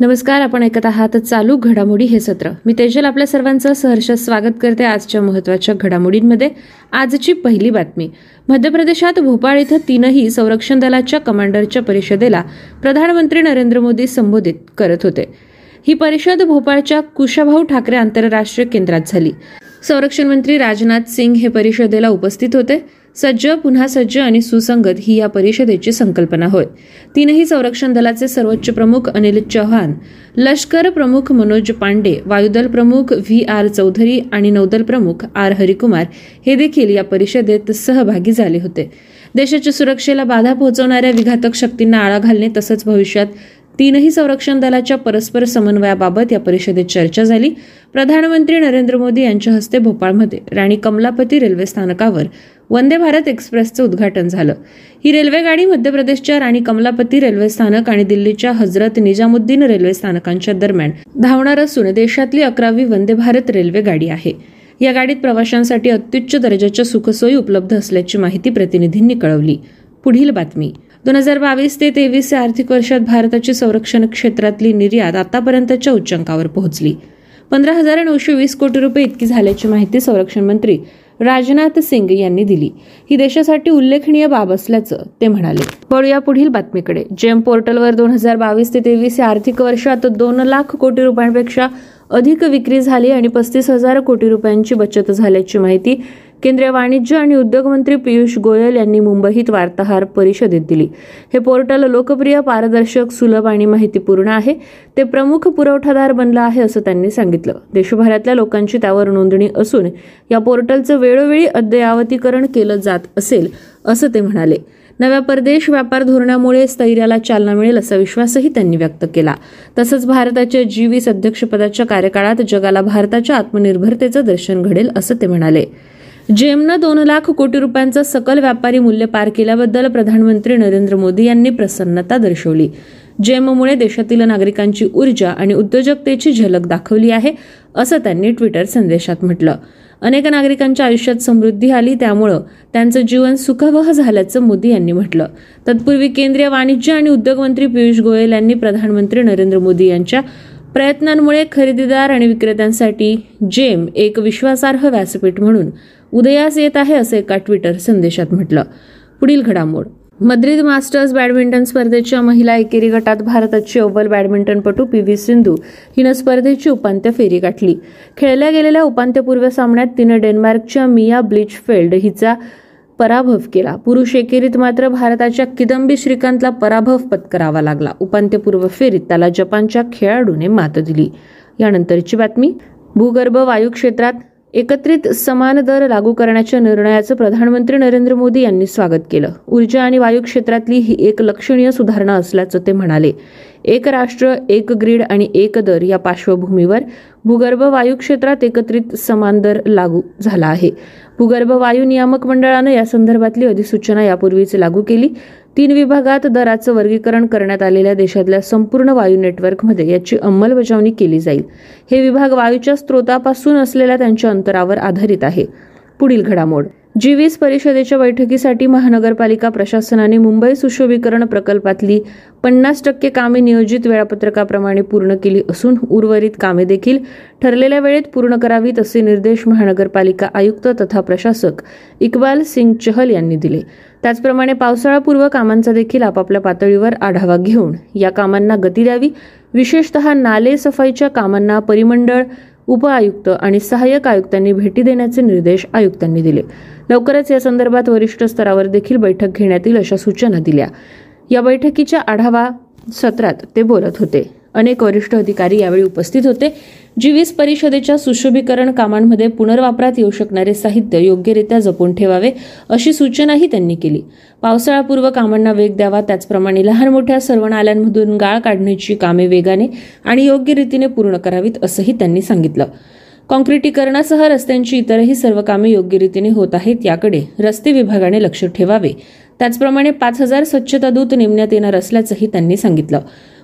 नमस्कार आपण ऐकत आहात चालू घडामोडी हे सत्र. मी तेजल आपल्या सर्वांचं सहर्ष स्वागत करते आजच्या महत्त्वाच्या घडामोडींमध्ये. आजची पहिली बातमी. मध्य प्रदेशात भोपाळ इथं तीनही संरक्षण दलाच्या कमांडरच्या परिषदेला प्रधानमंत्री नरेंद्र मोदी संबोधित करत होते. ही परिषद भोपाळच्या कुशाभाऊ ठाकरे आंतरराष्ट्रीय केंद्रात झाली. संरक्षण मंत्री राजनाथ सिंग हे परिषदेला उपस्थित होते. सज्ज पुन्हा सज्ज आणि सुसंगत ही या परिषदेची संकल्पना होय. तीनही संरक्षण दलाचे सर्वोच्च प्रमुख अनिल चौहान लष्कर प्रमुख मनोज पांडे वायुदल प्रमुख व्ही आर चौधरी आणि नौदल प्रमुख आर हरिकुमार हे देखील या परिषदेत सहभागी झाले होते. देशाच्या सुरक्षेला बाधा पोहोचवणाऱ्या विघातक शक्तींना आळा घालणे तसंच भविष्यात तीनही संरक्षण दलाच्या परस्पर समन्वयाबाबत या परिषदेत चर्चा झाली. प्रधानमंत्री नरेंद्र मोदी यांच्या हस्ते भोपाळमध्ये राणी कमलापती रेल्वे स्थानकावर वंदे भारत एक्सप्रेसचं उद्घाटन झालं. ही रेल्वेगाडी मध्य प्रदेशच्या राणी कमलापती रेल्वे स्थानक आणि दिल्लीच्या हजरत निजामुद्दीन रेल्वे स्थानकांच्या दरम्यान धावणार असून देशातली अकरावी वंदे भारत रेल्वे गाडी आहे. या गाडीत प्रवाशांसाठी अत्युच्च दर्जाच्या सुखसोयी उपलब्ध असल्याची माहिती प्रतिनिधींनी कळवली. पुढील बातमी. दोन हजार बावीस ते तेवीस या आर्थिक वर्षात भारताची संरक्षण क्षेत्रातली निर्यात आतापर्यंतच्या उच्चांकावर पोहोचली. पंधरा हजार नऊशे वीस कोटी रुपये इतकी झाल्याची माहिती संरक्षण मंत्री राजनाथ सिंग यांनी दिली. ही देशासाठी उल्लेखनीय बाब असल्याचं ते म्हणाले. वळूया पुढील बातमीकडे. जेम पोर्टलवर दोन हजार बावीस ते तेवीस या आर्थिक वर्षात दोन लाख कोटी रुपयांपेक्षा अधिक विक्री झाली आणि पस्तीस हजार कोटी रुपयांची बचत झाल्याची माहिती केंद्रीय वाणिज्य आणि उद्योग मंत्री पियुष गोयल यांनी मुंबईत वार्ताहर परिषदेत दिली. हे पोर्टल लोकप्रिय पारदर्शक सुलभ आणि माहितीपूर्ण आहे. ते प्रमुख पुरवठादार बनलं आहे असं त्यांनी सांगितलं. देशभरातल्या लोकांची त्यावर नोंदणी असून या पोर्टलचं वेळोवेळी अद्ययावतीकरण केलं जात असेल असं ते म्हणाले. नव्या परदेश व्यापार धोरणामुळे स्थैर्याला चालना मिळेल असा विश्वासही त्यांनी व्यक्त केला. तसंच भारताच्या जी वीस अध्यक्षपदाच्या कार्यकाळात जगाला भारताच्या आत्मनिर्भरतेचं दर्शन घडेल असं ते म्हणाले. जेमनं दोन लाख कोटी रुपयांचं सकल व्यापारी मूल्य पार केल्याबद्दल प्रधानमंत्री नरेंद्र मोदी यांनी प्रसन्नता दर्शवली. जेममुळे देशातील नागरिकांची ऊर्जा आणि उद्योजकतेची झलक दाखवली आहे असं त्यांनी ट्विटर संदेशात म्हटलं. अनेक नागरिकांच्या आयुष्यात समृद्धी आली त्यामुळं त्यांचं जीवन सुखवह झाल्याचं मोदी यांनी म्हटलं. तत्पूर्वी केंद्रीय वाणिज्य आणि उद्योग मंत्री पियुष गोयल यांनी प्रधानमंत्री नरेंद्र मोदी यांच्या प्रयत्नांमुळे खरेदीदार आणि विक्रेत्यांसाठी जेम एक विश्वासार्ह व्यासपीठ म्हणून उदयास येत आहे असं एका ट्विटर संदेशात म्हटलं. पुढील घडामोड. मद्रिद मास्टर्स बॅडमिंटन स्पर्धेच्या महिला एकेरी गटात भारताची अव्वल बॅडमिंटनपटू पी व्ही सिंधू हिनं स्पर्धेची उपांत्य फेरी गाठली. खेळल्या गेलेल्या उपांत्यपूर्व सामन्यात तिनं डेन्मार्कच्या मिया ब्लिचफेल्ड हिचा पराभव केला. पुरुष एकेरीत मात्र भारताच्या किदंबी श्रीकांतला पराभव पत्करावा लागला. उपांत्यपूर्व फेरीत त्याला जपानच्या खेळाडूने मात दिली. यानंतरची बातमी भूगर्भ वायू क्षेत्रात एकत्रित समान दर लागू करण्याच्या निर्णयाचं प्रधानमंत्री नरेंद्र मोदी यांनी स्वागत केलं. ऊर्जा आणि वायू क्षेत्रातली ही एक लक्षणीय सुधारणा असल्याचं ते म्हणाले. एक राष्ट्र एक ग्रीड आणि एक दर या पार्श्वभूमीवर भूगर्भ वायू क्षेत्रात एकत्रित समान दर लागू झाला आहे. भूगर्भ वायू नियामक मंडळानं या संदर्भातली अधिसूचना यापूर्वीच लागू केली. तीन विभागात दराचं वर्गीकरण करण्यात आलेल्या देशातल्या संपूर्ण वायू नेटवर्कमध्ये याची अंमलबजावणी केली जाईल. हे विभाग वायूच्या स्त्रोतापासून असलेल्या त्यांच्या अंतरावर आधारित आहे. पुढील घडामोड. जी वीस परिषदेच्या बैठकीसाठी महानगरपालिका प्रशासनाने मुंबई सुशोभीकरण प्रकल्पातली पन्नास टक्के कामे नियोजित वेळापत्रकाप्रमाणे पूर्ण केली असून उर्वरित कामे देखील ठरलेल्या वेळेत पूर्ण करावीत असे निर्देश महानगरपालिका आयुक्त तथा प्रशासक इक्बाल सिंग चहल यांनी दिले. त्याचप्रमाणे पावसाळापूर्व कामांचा देखील आपापल्या पातळीवर आढावा घेऊन या कामांना गती द्यावी. विशेषतः नाले सफाईच्या कामांना परिमंडळ उपआयुक्त आणि सहाय्यक आयुक्तांनी भेटी देण्याचे निर्देश आयुक्तांनी दिले. लवकरच या संदर्भात वरिष्ठ स्तरावर देखील बैठक घेण्यात येईल अशा सूचना दिल्या. या बैठकीच्या आढावा सत्रात ते बोलत होते. अनेक वरिष्ठ अधिकारी यावेळी उपस्थित होते. जी वीस परिषदेच्या सुशोभीकरण कामांमध्ये पुनर्वापरात येऊ शकणारे साहित्य योग्यरित्या जपून ठेवावे अशी सूचनाही त्यांनी केली. पावसाळापूर्व कामांना वेग द्यावा त्याचप्रमाणे लहान मोठ्या सर्व नाल्यांमधून गाळ काढण्याची कामे वेगाने आणि योग्य रीतीने पूर्ण करावीत असंही त्यांनी सांगितलं. कॉन्क्रिटीकरणासह रस्त्यांची इतरही सर्व कामे योग्य रीतीने होत आहेत याकडे रस्ते विभागाने लक्ष ठेवावे. त्याचप्रमाणे पाच हजार स्वच्छता दूत नेमण्यात येणार असल्याचंही त्यांनी सांगितलं.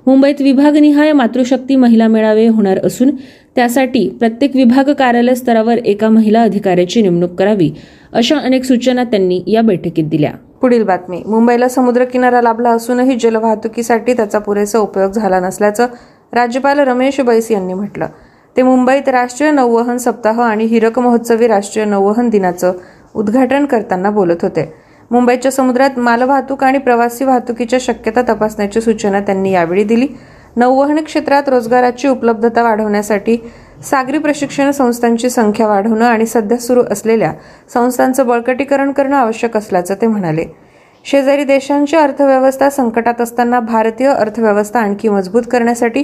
मुंबईत विभागनिहाय मातृशक्ती महिला मेळावे होणार असून त्यासाठी प्रत्येक विभाग कार्यालय स्तरावर एका महिला अधिकाऱ्याची नेमणूक करावी अशा अनेक सूचना त्यांनी या बैठकीत दिल्या. पुढील बातमी. मुंबईला समुद्रकिनारा लाभला असूनही जलवाहतुकीसाठी त्याचा पुरेसा उपयोग झाला नसल्याचं राज्यपाल रमेश बैस यांनी म्हटलं. ते मुंबईत राष्ट्रीय नौवहन सप्ताह आणि हिरक महोत्सवी राष्ट्रीय नौवहन दिनाचं उद्घाटन करताना बोलत होते. मुंबईच्या समुद्रात मालवाहतूक आणि प्रवासी वाहतुकीच्या शक्यता तपासण्याची सूचना त्यांनी यावेळी दिली. नौवहन क्षेत्रात रोजगाराची उपलब्धता वाढवण्यासाठी सागरी प्रशिक्षण संस्थांची संख्या वाढवणं आणि सध्या सुरू असलेल्या संस्थांचं बळकटीकरण करणं आवश्यक असल्याचं ते म्हणाले. शेजारी देशांची अर्थव्यवस्था संकटात असताना भारतीय अर्थव्यवस्था आणखी मजबूत करण्यासाठी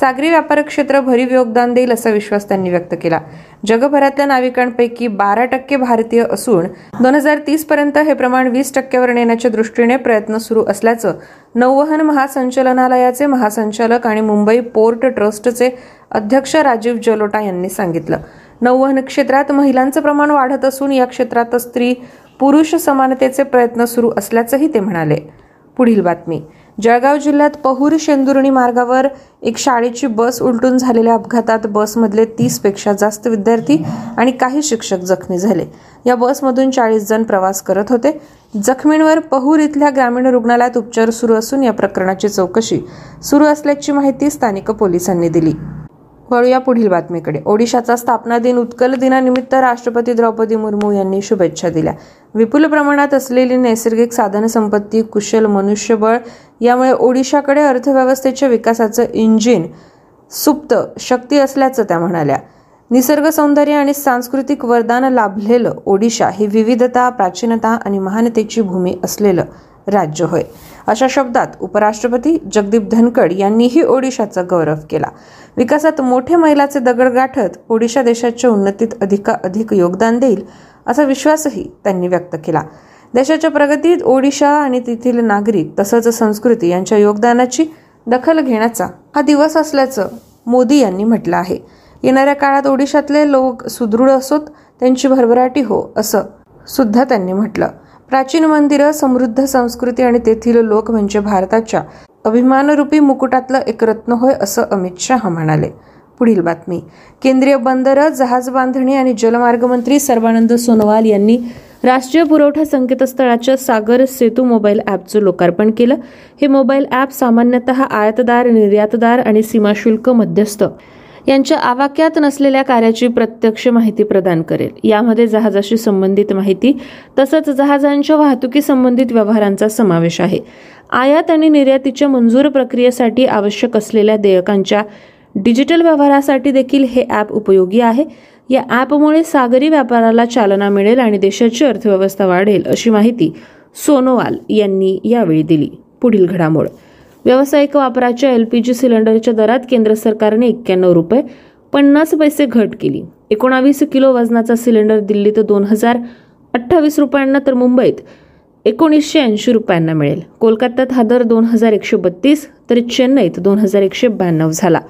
सागरी व्यापार क्षेत्र भरीव योगदान देईल असा विश्वास त्यांनी व्यक्त केला. जगभरातल्या नाविकांपैकी बारा टक्के भारतीय असून दोन हजार तीस पर्यंत हे प्रमाण वीस टक्क्यावर नेण्याच्या दृष्टीने प्रयत्न सुरू असल्याचं नौवहन महासंचालनालयाचे महासंचालक आणि मुंबई पोर्ट ट्रस्टचे अध्यक्ष राजीव जलोटा यांनी सांगितलं. नौवहन क्षेत्रात महिलांचं प्रमाण वाढत असून या क्षेत्रात स्त्री पुरुष समानतेचे प्रयत्न सुरू असल्याचंही ते म्हणाले. पुढील बातमी. जळगाव जिल्ह्यात पहूर शेंदुर्णी मार्गावर एक शाळेची बस उलटून झालेल्या अपघातात बसमधले तीसपेक्षा जास्त विद्यार्थी आणि काही शिक्षक जखमी झाले. या बसमधून चाळीस जण प्रवास करत होते. जखमींवर पहूर इथल्या ग्रामीण रुग्णालयात उपचार सुरू असून या प्रकरणाची चौकशी सुरू असल्याची माहिती स्थानिक पोलिसांनी दिली. वळूया पुढील बातमीकडे. ओडिशाचा स्थापना दिन उत्कल दिनानिमित्त राष्ट्रपती द्रौपदी मुर्मू यांनी शुभेच्छा दिल्या. विपुल प्रमाणात असलेली नैसर्गिक साधनसंपत्ती कुशल मनुष्यबळ यामुळे ओडिशाकडे अर्थव्यवस्थेच्या विकासाचं इंजिन सुप्त शक्ती असल्याचं त्या म्हणाल्या. निसर्ग सौंदर्य आणि सांस्कृतिक वरदान लाभलेलं ओडिशा ही विविधता प्राचीनता आणि महानतेची भूमी असलेलं राज्य होय. अशा शब्दात उपराष्ट्रपती जगदीप धनखड यांनीही ओडिशाचा गौरव केला. विकासात मोठे मैलाचे दगड गाठत ओडिशा देशाच्या उन्नतीत अधिकाधिक योगदान देईल असा विश्वासही त्यांनी व्यक्त केला. देशाच्या प्रगतीत ओडिशा आणि तेथील नागरिक तसंच संस्कृती यांच्या योगदानाची दखल घेण्याचा हा दिवस असल्याचं मोदी यांनी म्हटलं आहे. येणाऱ्या काळात ओडिशातले लोक सुदृढ असोत त्यांची भरभराटी हो असं सुद्धा त्यांनी म्हटलं. प्राचीन मंदिरं समृद्ध संस्कृती आणि तेथील लोक म्हणजे भारताच्या अभिमानरूपी मुकुटातलं एक रत्न होय असं अमित शहा म्हणाले. पुढील बातमी. केंद्रीय बंदरं जहाज बांधणी आणि जलमार्ग मंत्री सर्वानंद सोनोवाल यांनी राष्ट्रीय पुरवठा संकेतस्थळाच्या सागर सेतू मोबाईल ॲपचं लोकार्पण केलं. हे मोबाईल ॲप सामान्यतः आयातदार निर्यातदार आणि सीमाशुल्क मध्यस्थ यांच्या आवाक्यात नसलेल्या कार्याची प्रत्यक्ष माहिती प्रदान करेल. यामध्ये जहाजाशी संबंधित माहिती तसंच जहाजांच्या वाहतुकी संबंधित व्यवहारांचा समावेश आहे. आयात आणि निर्यातीच्या मंजूर प्रक्रियेसाठी आवश्यक असलेल्या देयकांच्या डिजिटल व्यवहारासाठी देखील हे ॲप उपयोगी आहे. या ॲपमुळे सागरी व्यापाराला चालना मिळेल आणि देशाची अर्थव्यवस्था वाढेल अशी माहिती सोनोवाल यांनी यावेळी दिली. पुढील घडामोड. व्यावसायिक वापराच्या एल पी जी सिलेंडरच्या दरात केंद्र सरकारने एक्क्याण्णव रुपये पन्नास पैसे घट केली. एकोणावीस किलो वजनाचा सिलेंडर दिल्लीत दोन हजार अठ्ठावीस रुपयांना तर मुंबईत एकोणीसशे ऐंशी रुपयांना मिळेल. कोलकात्यात हा दर दोन हजार एकशे बत्तीस तर चेन्नईत दोन हजार एकशे ब्याण्णव झाला.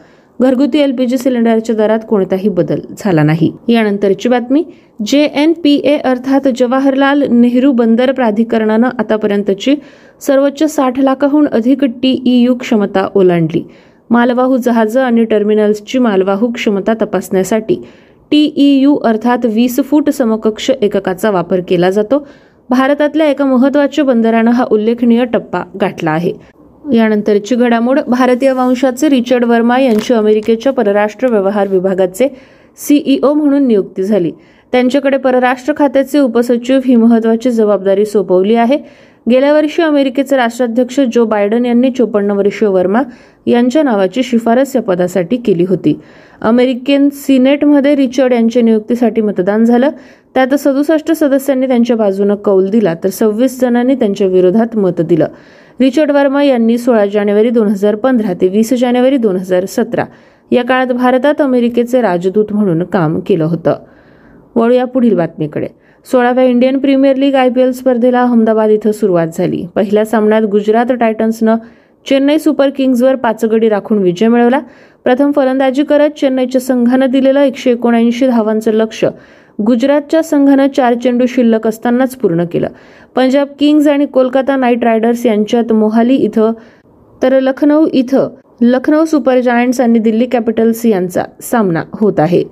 घरगुती एलपीजी सिलेंडरच्या दरात कोणताही बदल झाला नाही. यानंतरची बातमी जे एन पी ए अर्थात जवाहरलाल नेहरू बंदर प्राधिकरणानं आतापर्यंतची सर्वोच्च साठ लाखाहून अधिक टीईयू क्षमता ओलांडली. मालवाहू जहाजं आणि टर्मिनल्सची मालवाहू क्षमता तपासण्यासाठी टीईयू अर्थात वीस फूट समकक्ष एककाचा वापर केला जातो. भारतातल्या एका महत्त्वाच्या बंदरानं हा उल्लेखनीय टप्पा गाठला आहे. यानंतरची घडामोड भारतीय वंशाचे रिचर्ड वर्मा यांची अमेरिकेच्या परराष्ट्र व्यवहार विभागाचे सीईओ म्हणून नियुक्ती झाली. त्यांच्याकडे परराष्ट्र खात्याचे उपसचिव ही महत्वाची जबाबदारी सोपवली आहे. गेल्या वर्षी अमेरिकेचे राष्ट्राध्यक्ष जो बायडन यांनी चोपन्न वर्षीय वर्मा यांच्या नावाची शिफारस या पदासाठी केली होती. अमेरिकन सिनेटमध्ये रिचर्ड यांच्या नियुक्तीसाठी मतदान झालं. त्यात सदुसष्ट सदस्यांनी त्यांच्या बाजूनं कौल दिला तर सव्वीस जणांनी त्यांच्या विरोधात मत दिलं. रिचर्ड वर्मा यांनी सोळा जानेवारी दोन हजार पंधरा ते वीस जानेवारी दोन हजार सतरा या काळात भारतात अमेरिकेचे राजदूत म्हणून काम केलं होतं. वळू या पुढील बातमीकडे. सोळाव्या Indian Premier League I P L स्पर्धेला अहमदाबाद इथं सुरुवात झाली. पहिल्या सामन्यात गुजरात टायटन्सनं चेन्नई सुपर किंग्जवर पाच गडी राखून विजय मिळवला. प्रथम फलंदाजी करत चेन्नईच्या संघानं दिलेलं एकशे एकोणऐंशी धावांचं लक्ष गुजरातच्या संघानं चार चेंडू शिल्लक असतानाच पूर्ण केलं. पंजाब किंग्ज आणि कोलकाता नाईट रायडर्स यांच्यात मोहाली इथं तर लखनौ इथं लखनौ सुपर जायंट्स आणि दिल्ली कॅपिटल्स यांचा सामना होत आहे.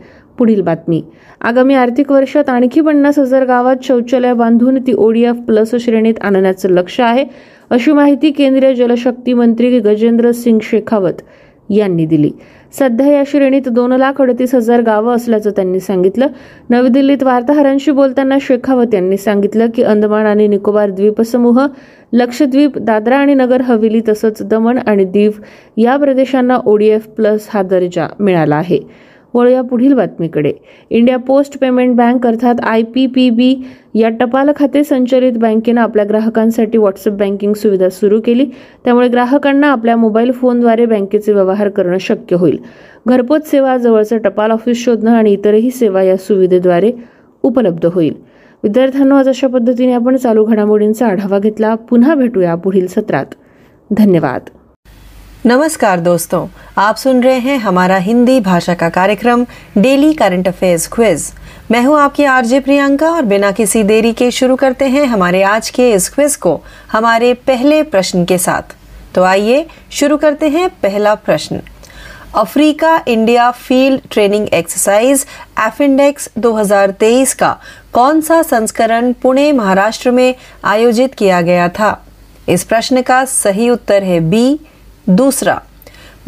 पुढील बातमी. आगामी आर्थिक वर्षात आणखी पन्नास हजार गावात शौचालय बांधून ती ओडीएफ प्लस श्रेणीत आणण्याचं लक्ष आहे अशी माहिती केंद्रीय जलशक्ती मंत्री गजेंद्र सिंग शेखावत यांनी दिली. सध्या या श्रेणीत दोन लाख अडतीस हजार गावं असल्याचं त्यांनी सांगितलं. नवी दिल्लीत वार्ताहरांशी बोलताना शेखावत यांनी सांगितलं की अंदमान आणि निकोबार द्वीपसमूह लक्षद्वीप दादरा आणि नगर हवेली तसंच दमण आणि दीव या प्रदेशांना ओडीएफ प्लस हा दर्जा मिळाला आहे. वळूया पुढील बातमीकडे. इंडिया पोस्ट पेमेंट बँक अर्थात आय पी पी बी या टपाल खाते संचलित बँकेनं आपल्या ग्राहकांसाठी व्हॉट्सअप बँकिंग सुविधा सुरू केली. त्यामुळे ग्राहकांना आपल्या मोबाईल फोनद्वारे बँकेचे व्यवहार करणं शक्य होईल. घरपोच सेवा जवळचं टपाल ऑफिस शोधणं आणि इतरही सेवा या सुविधेद्वारे उपलब्ध होईल. विद्यार्थ्यांना आज अशा पद्धतीने आपण चालू घडामोडींचा आढावा घेतला. पुन्हा भेटूया पुढील सत्रात. धन्यवाद. नमस्कार दोस्तों, आप सुन रहे हैं हमारा हिंदी भाषा का कार्यक्रम, डेली करंट अफेयर्स क्विज। मैं हूँ आपकी आरजे प्रियंका और बिना किसी देरी के शुरू करते हैं हमारे आज के इस क्विज को, हमारे पहले प्रश्न के साथ। तो आइए, शुरू करते हैं पहला प्रश्न। Africa India field training exercise AFINDEX 2023 का कौन सा संस्करण पुणे, महाराष्ट्र में आयोजित किया गया था? इस प्रश्न का सही उत्तर है बी दूसरा,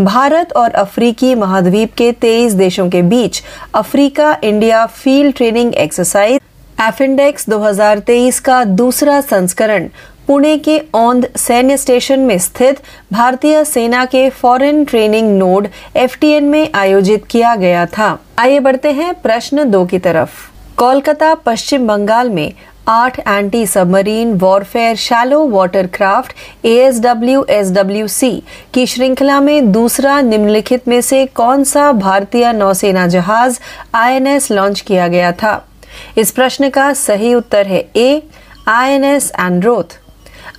भारत और अफ्रीकी महाद्वीप के 23 देशों के beach Africa India field training exercise, AFINDEX 2023 का दूसरा संस्करण पुणे के औंध सैन्य स्टेशन में स्थित भारतीय सेना के फॉरेन ट्रेनिंग नोड एफटीएन में आयोजित किया गया था। आइए बढ़ते हैं प्रश्न दो की तरफ़। कोलकाता, पश्चिम बंगाल में आठ anti submarine warfare shallow water craft ASW SWC की श्रृंखला में दूसरा निम्नलिखित में से कौन सा भारतीय नौसेना जहाज़ आईएनएस लॉन्च किया गया था? इस प्रश्न का सही उत्तर है A INS Androth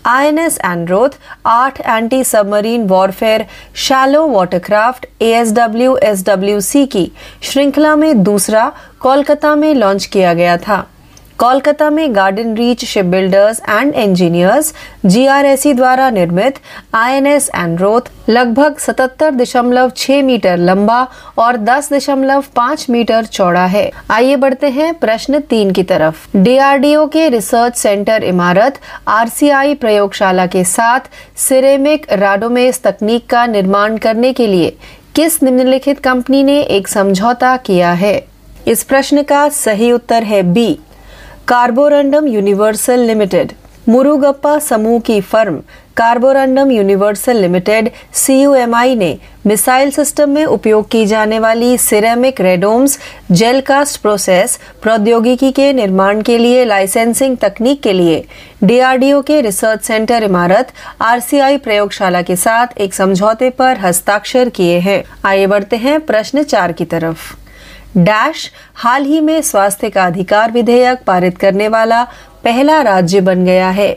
INS Androth आठ anti submarine warfare shallow watercraft ASW SWC की श्रृंखला में दूसरा कोलकाता में लॉन्च किया गया था। कोलकाता में garden reach ship builders and Engineers GRSE द्वारा निर्मित आई एन आईएनएस एंड्रोथ लगभग 77.6 मीटर लंबा और 10.5 मीटर चौड़ा है। आइए बढ़ते हैं प्रश्न तीन की तरफ़। डीआरडीओ के रिसर्च सेंटर इमारत आरसीआई प्रयोगशाला के साथ सिरेमिक राडोमेस तकनीक का निर्माण करने के लिए किस निम्नलिखित कंपनी ने एक समझौता किया है? इस प्रश्न का सही उत्तर है B Carborundum Universal Limited, Murugappa समूह की firm Carborundum universal limited CUMI ने मिसाइल सिस्टम में उपयोग की जाने वाली ceramic radomes, gel cast process, प्रौद्योगिकी के निर्माण के लिए लाइसेंसिंग तकनीक के लिए डीआरडीओ के रिसर्च सेंटर इमारत आरसीआई प्रयोगशाला के साथ एक समझौते पर हस्ताक्षर किए हैं। आइए बढ़ते हैं प्रश्न चार की तरफ़। डैश हाल ही में स्वास्थ्य का अधिकार विधेयक पारित करने वाला पहला राज्य बन गया है।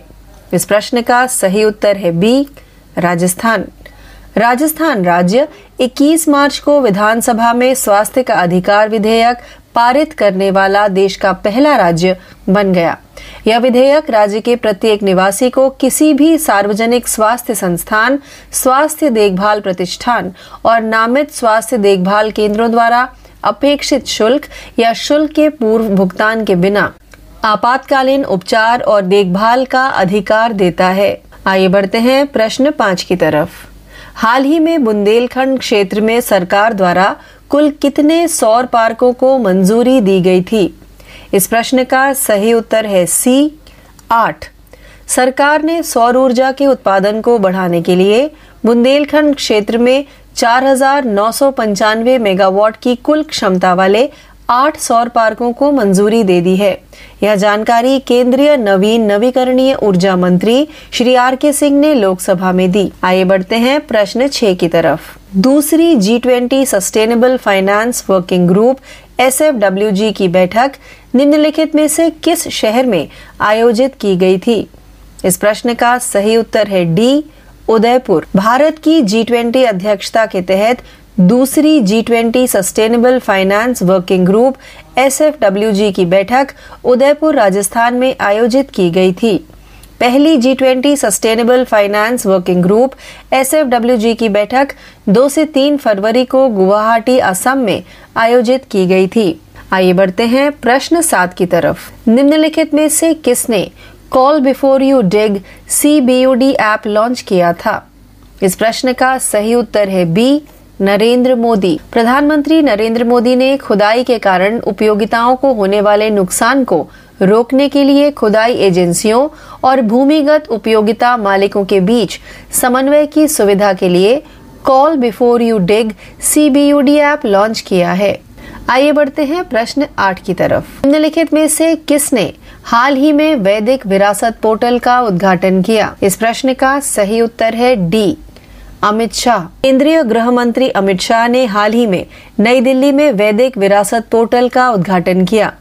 इस प्रश्न का सही उत्तर है बी, राजस्थान। राजस्थान राज्य 21 मार्च को विधानसभा में स्वास्थ्य का अधिकार विधेयक पारित करने वाला देश का पहला राज्य बन गया। यह विधेयक राज्य के प्रत्येक निवासी को किसी भी सार्वजनिक स्वास्थ्य संस्थान, स्वास्थ्य देखभाल प्रतिष्ठान और नामित स्वास्थ्य देखभाल केंद्रों द्वारा अपेक्षित शुल्क या शुल्क के पूर्व भुगतान के बिना। आपातकालीन उपचार और देखभाल का अधिकार देता है। आइए बढ़ते हैं प्रश्न पाँच की तरफ़। हाल ही में बुंदेलखंड क्षेत्र में सरकार द्वारा कुल कितने सौर पार्कों को मंजूरी दी गई थी? इस प्रश्न का सही उत्तर है सी, आठ। सरकार ने सौर ऊर्जा के उत्पादन को बढ़ाने के लिए बुंदेलखंड क्षेत्र में चार हज़ार नौ सौ पंचानवे मेगावाट की कुल क्षमता वाले आठ सौर पार्कों को मंजूरी दे दी है। यह जानकारी केंद्रीय नवीन नवीकरणीय ऊर्जा मंत्री श्री आर के सिंह ने लोकसभा में दी। आइए बढ़ते हैं प्रश्न छह की तरफ़। दूसरी G twenty sustainable finance working group S F W G की बैठक निम्नलिखित में से किस शहर में आयोजित की गई थी? इस प्रश्न का सही उत्तर है डी उदयपुर। भारत की जी ट्वेंटी अध्यक्षता के तहत दूसरी G twenty sustainable finance working group SFWG की बैठक उदयपुर, राजस्थान में आयोजित की गई थी। पहली G twenty sustainable finance working group SFWG की बैठक 2 से 3 फरवरी को गुवाहाटी, असम में आयोजित की गई थी। आइए बढ़ते हैं प्रश्न सात की तरफ़। निम्नलिखित में से किसने call before you dig C B U D app launch KIA था। इस प्रश्न का सही उत्तर है बी नरेंद्र मोदी। प्रधानमंत्री नरेंद्र मोदी ने खुदाई के कारण उपयोगिताओं को होने वाले नुकसान को रोकने के लिए खुदाई एजेंसियों और भूमिगत उपयोगिता मालिकों के बीच समन्वय की सुविधा के लिए call before you dig C B U D app launch KIA है। आइए बढ़ते हैं प्रश्न आठ की तरफ़। निम्नलिखित में से किसने हाल ही में वैदिक विरासत पोर्टल का उद्घाटन किया। इस प्रश्न का सही उत्तर है डी, अमित शाह। केंद्रीय गृह मंत्री अमित शाह ने हाल ही में नई दिल्ली में वैदिक विरासत पोर्टल का उद्घाटन किया।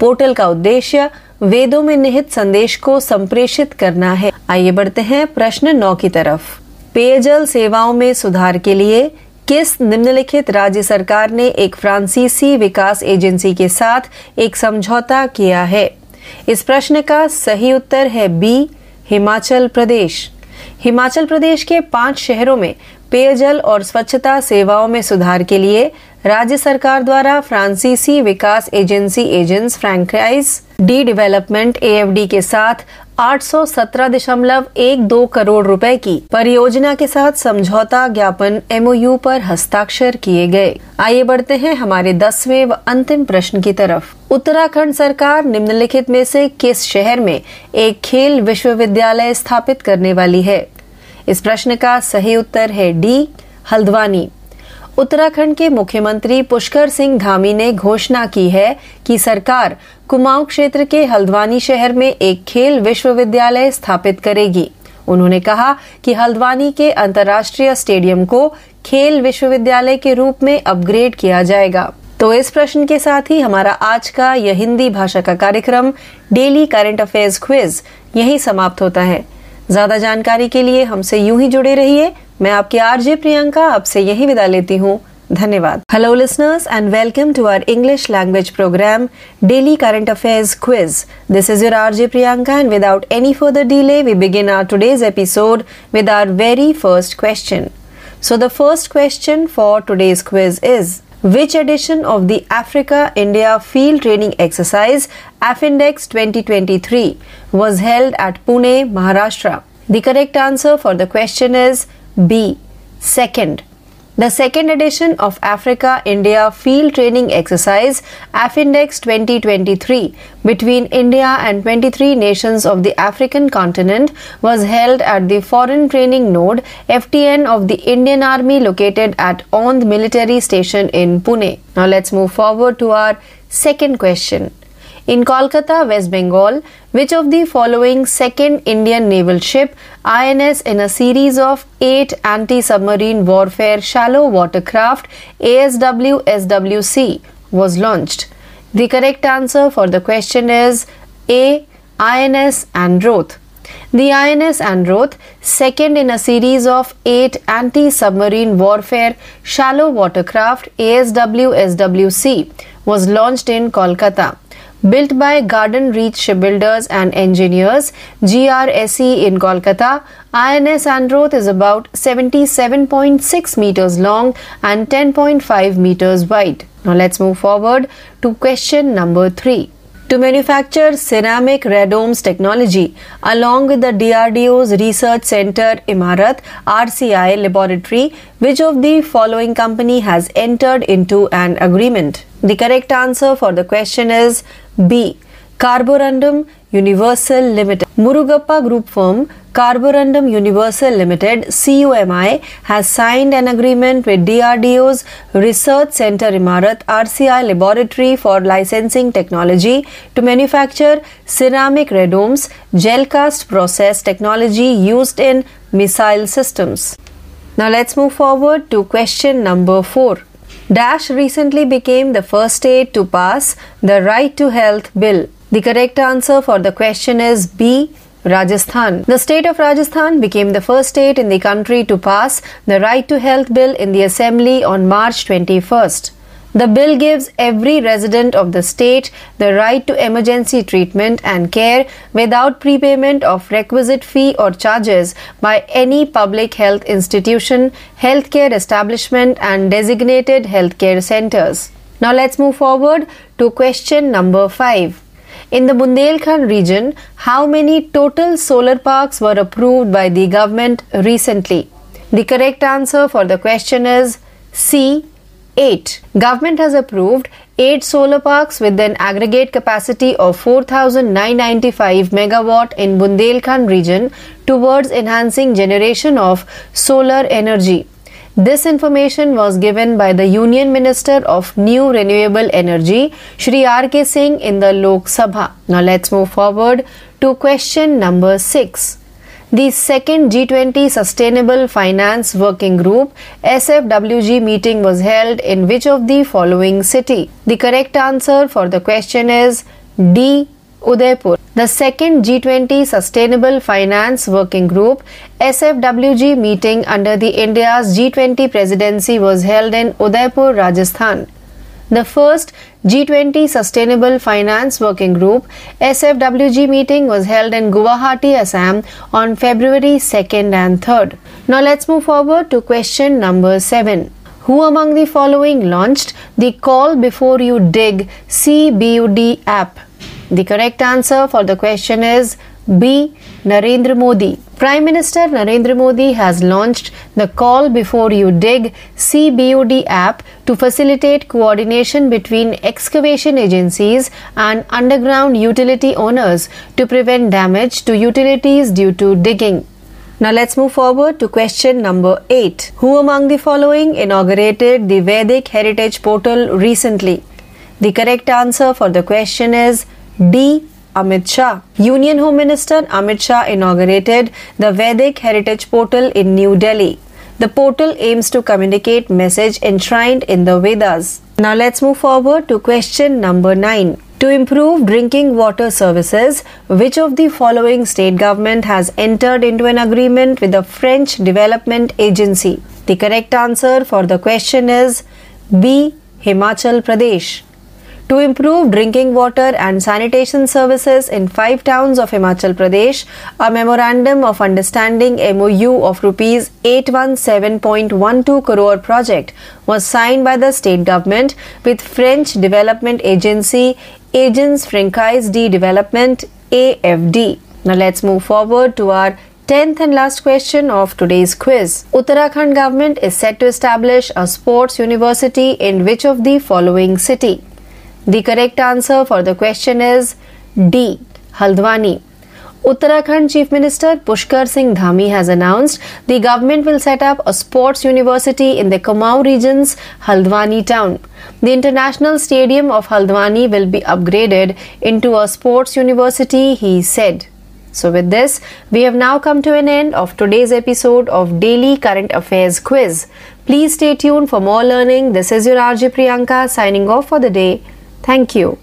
पोर्टल का उद्देश्य वेदों में निहित संदेश को संप्रेषित करना है। आइए बढ़ते हैं प्रश्न नौ की तरफ़। पेयजल सेवाओं में सुधार के लिए किस निम्नलिखित राज्य सरकार ने एक फ्रांसीसी विकास एजेंसी के साथ एक समझौता किया है? इस प्रश्न का सही उत्तर है बी हिमाचल प्रदेश। हिमाचल प्रदेश के पाँच शहरों में पेयजल और स्वच्छता सेवाओं में सुधार के लिए राज्य सरकार द्वारा फ्रांसीसी विकास agency Agence Française, de Développement AFD के साथ 817.12 करोड़ रुपए की परियोजना के साथ समझौता ज्ञापन एमओयू पर हस्ताक्षर किए गए। आइए बढ़ते हैं हमारे दसवें व अंतिम प्रश्न की तरफ़। उत्तराखंड सरकार निम्नलिखित में से किस शहर में एक खेल विश्वविद्यालय स्थापित करने वाली है? इस प्रश्न का सही उत्तर है डी, हल्द्वानी। उत्तराखंड के मुख्यमंत्री पुष्कर सिंह धामी ने घोषणा की है कि सरकार कुमाऊं क्षेत्र के हल्द्वानी शहर में एक खेल विश्वविद्यालय स्थापित करेगी। उन्होंने कहा कि हल्द्वानी के अंतर्राष्ट्रीय स्टेडियम को खेल विश्वविद्यालय के रूप में अपग्रेड किया जाएगा। तो इस प्रश्न के साथ ही हमारा आज का यह हिंदी भाषा का कार्यक्रम, डेली करंट अफेयर्स क्विज, यही समाप्त होता है। ज़्यादा जानकारी के लिए हमसे यूँ ही जुड़े रहिए। मैं आपकी आरजे प्रियंका, आपसे यही विदा लेती हूँ। धन्यवाद। Hello listeners and welcome to our English language programme daily current affairs quiz this is your RJ Priyanka and without any further delay we begin our today's episode with our very first question so the first question for today's quiz is Which edition of the Africa India Field Training Exercise AFINDEX 2023 was held at Pune, Maharashtra? The correct answer for the question is B. Second. The second edition of Africa India Field Training Exercise AFINDEX 2023 between India and 23 nations of the African continent was held at the Foreign Training Node FTN of the Indian Army located at Ond Military Station in Pune. Now let's move forward to our second question. In Kolkata, West Bengal, which of the following second Indian naval ship, INS in a series of eight anti-submarine warfare shallow watercraft ASW SWC was launched? The correct answer for the question is A. INS Androth. The INS Androth, second in a series of eight anti-submarine warfare shallow watercraft ASW SWC, was launched in Kolkata. Built by Garden Reach Shipbuilders and Engineers, GRSE in Kolkata, INS Androth is about 77.6 meters long and 10.5 meters wide. Now let's move forward to question number 3 to manufacture ceramic radomes technology along with the DRDO's Research Center Imarat RCI laboratory which of the following company has entered into an agreement the correct answer for the question is B. Carborundum Universal Limited. Murugappa Group firm Carborundum Universal Limited CUMI has signed an agreement with DRDO's Research Center Imarat RCI laboratory for licensing technology to manufacture ceramic radomes gel cast process technology used in missile systems. Now let's move forward to question number 4. Dash recently became the first state to pass the Right to Health Bill. The correct answer for the question is B. Rajasthan. The state of Rajasthan became the first state in the country to pass the Right to Health Bill in the Assembly on March 21st. The bill gives every resident of the state the right to emergency treatment and care without prepayment of requisite fee or charges by any public health institution, healthcare establishment, and designated healthcare centers. Now let's move forward to question number 5. In the Bundelkhand region, how many total solar parks were approved by the government recently? The correct answer for the question is C. 8. Government has approved 8 solar parks with an aggregate capacity of 4995 megawatt in Bundelkhand region towards enhancing generation of solar energy. This information was given by the Union Minister of New Renewable Energy, Shri R.K. Singh in the Lok Sabha. Now let's move forward to question number 6. The second G20 Sustainable Finance Working Group SFWG meeting was held in which of the following city? The correct answer for the question is D. Udaipur. The second G20 Sustainable Finance Working Group SFWG meeting under the India's G20 presidency was held in Udaipur, Rajasthan. The first G20 Sustainable Finance Working Group SFWG meeting was held in Guwahati, Assam on February 2nd and 3rd. Now let's move forward to question number 7. Who among the following launched the Call Before You Dig CBUD app? The correct answer for the question is B. Narendra Modi. Prime Minister Narendra Modi has launched the Call Before You Dig CBUD app to facilitate coordination between excavation agencies and underground utility owners to prevent damage to utilities due to digging. Now let's move forward to question number 8. Who among the following inaugurated the Vedic Heritage Portal recently? The correct answer for the question is D. Amit Shah. Union Home Minister Amit Shah inaugurated the Vedic Heritage Portal in New Delhi. The portal aims to communicate message enshrined in the Vedas. Now let's move forward to question number 9. To improve drinking water services, which of the following state government has entered into an agreement with the French Development Agency? The correct answer for the question is B. Himachal Pradesh to improve drinking water and sanitation services in five towns of Himachal Pradesh, a memorandum of understanding MOU of rupees 817.12 crore project was signed by the state government with French development agency Agence Francaise de Development AFD. Now let's move forward to our 10th and last question of today's quiz. Uttarakhand government is set to establish a sports university in which of the following city? The correct answer for the question is D. Haldwani. Uttarakhand Chief Minister Pushkar Singh Dhami has announced the government will set up a sports university in the Kumaon region's Haldwani town. The International Stadium of Haldwani will be upgraded into a sports university, he said. So, with this, we have now come to an end of today's episode of Daily Current Affairs Quiz. Please stay tuned for more learning. This is your RJ Priyanka signing off for the day. Thank you.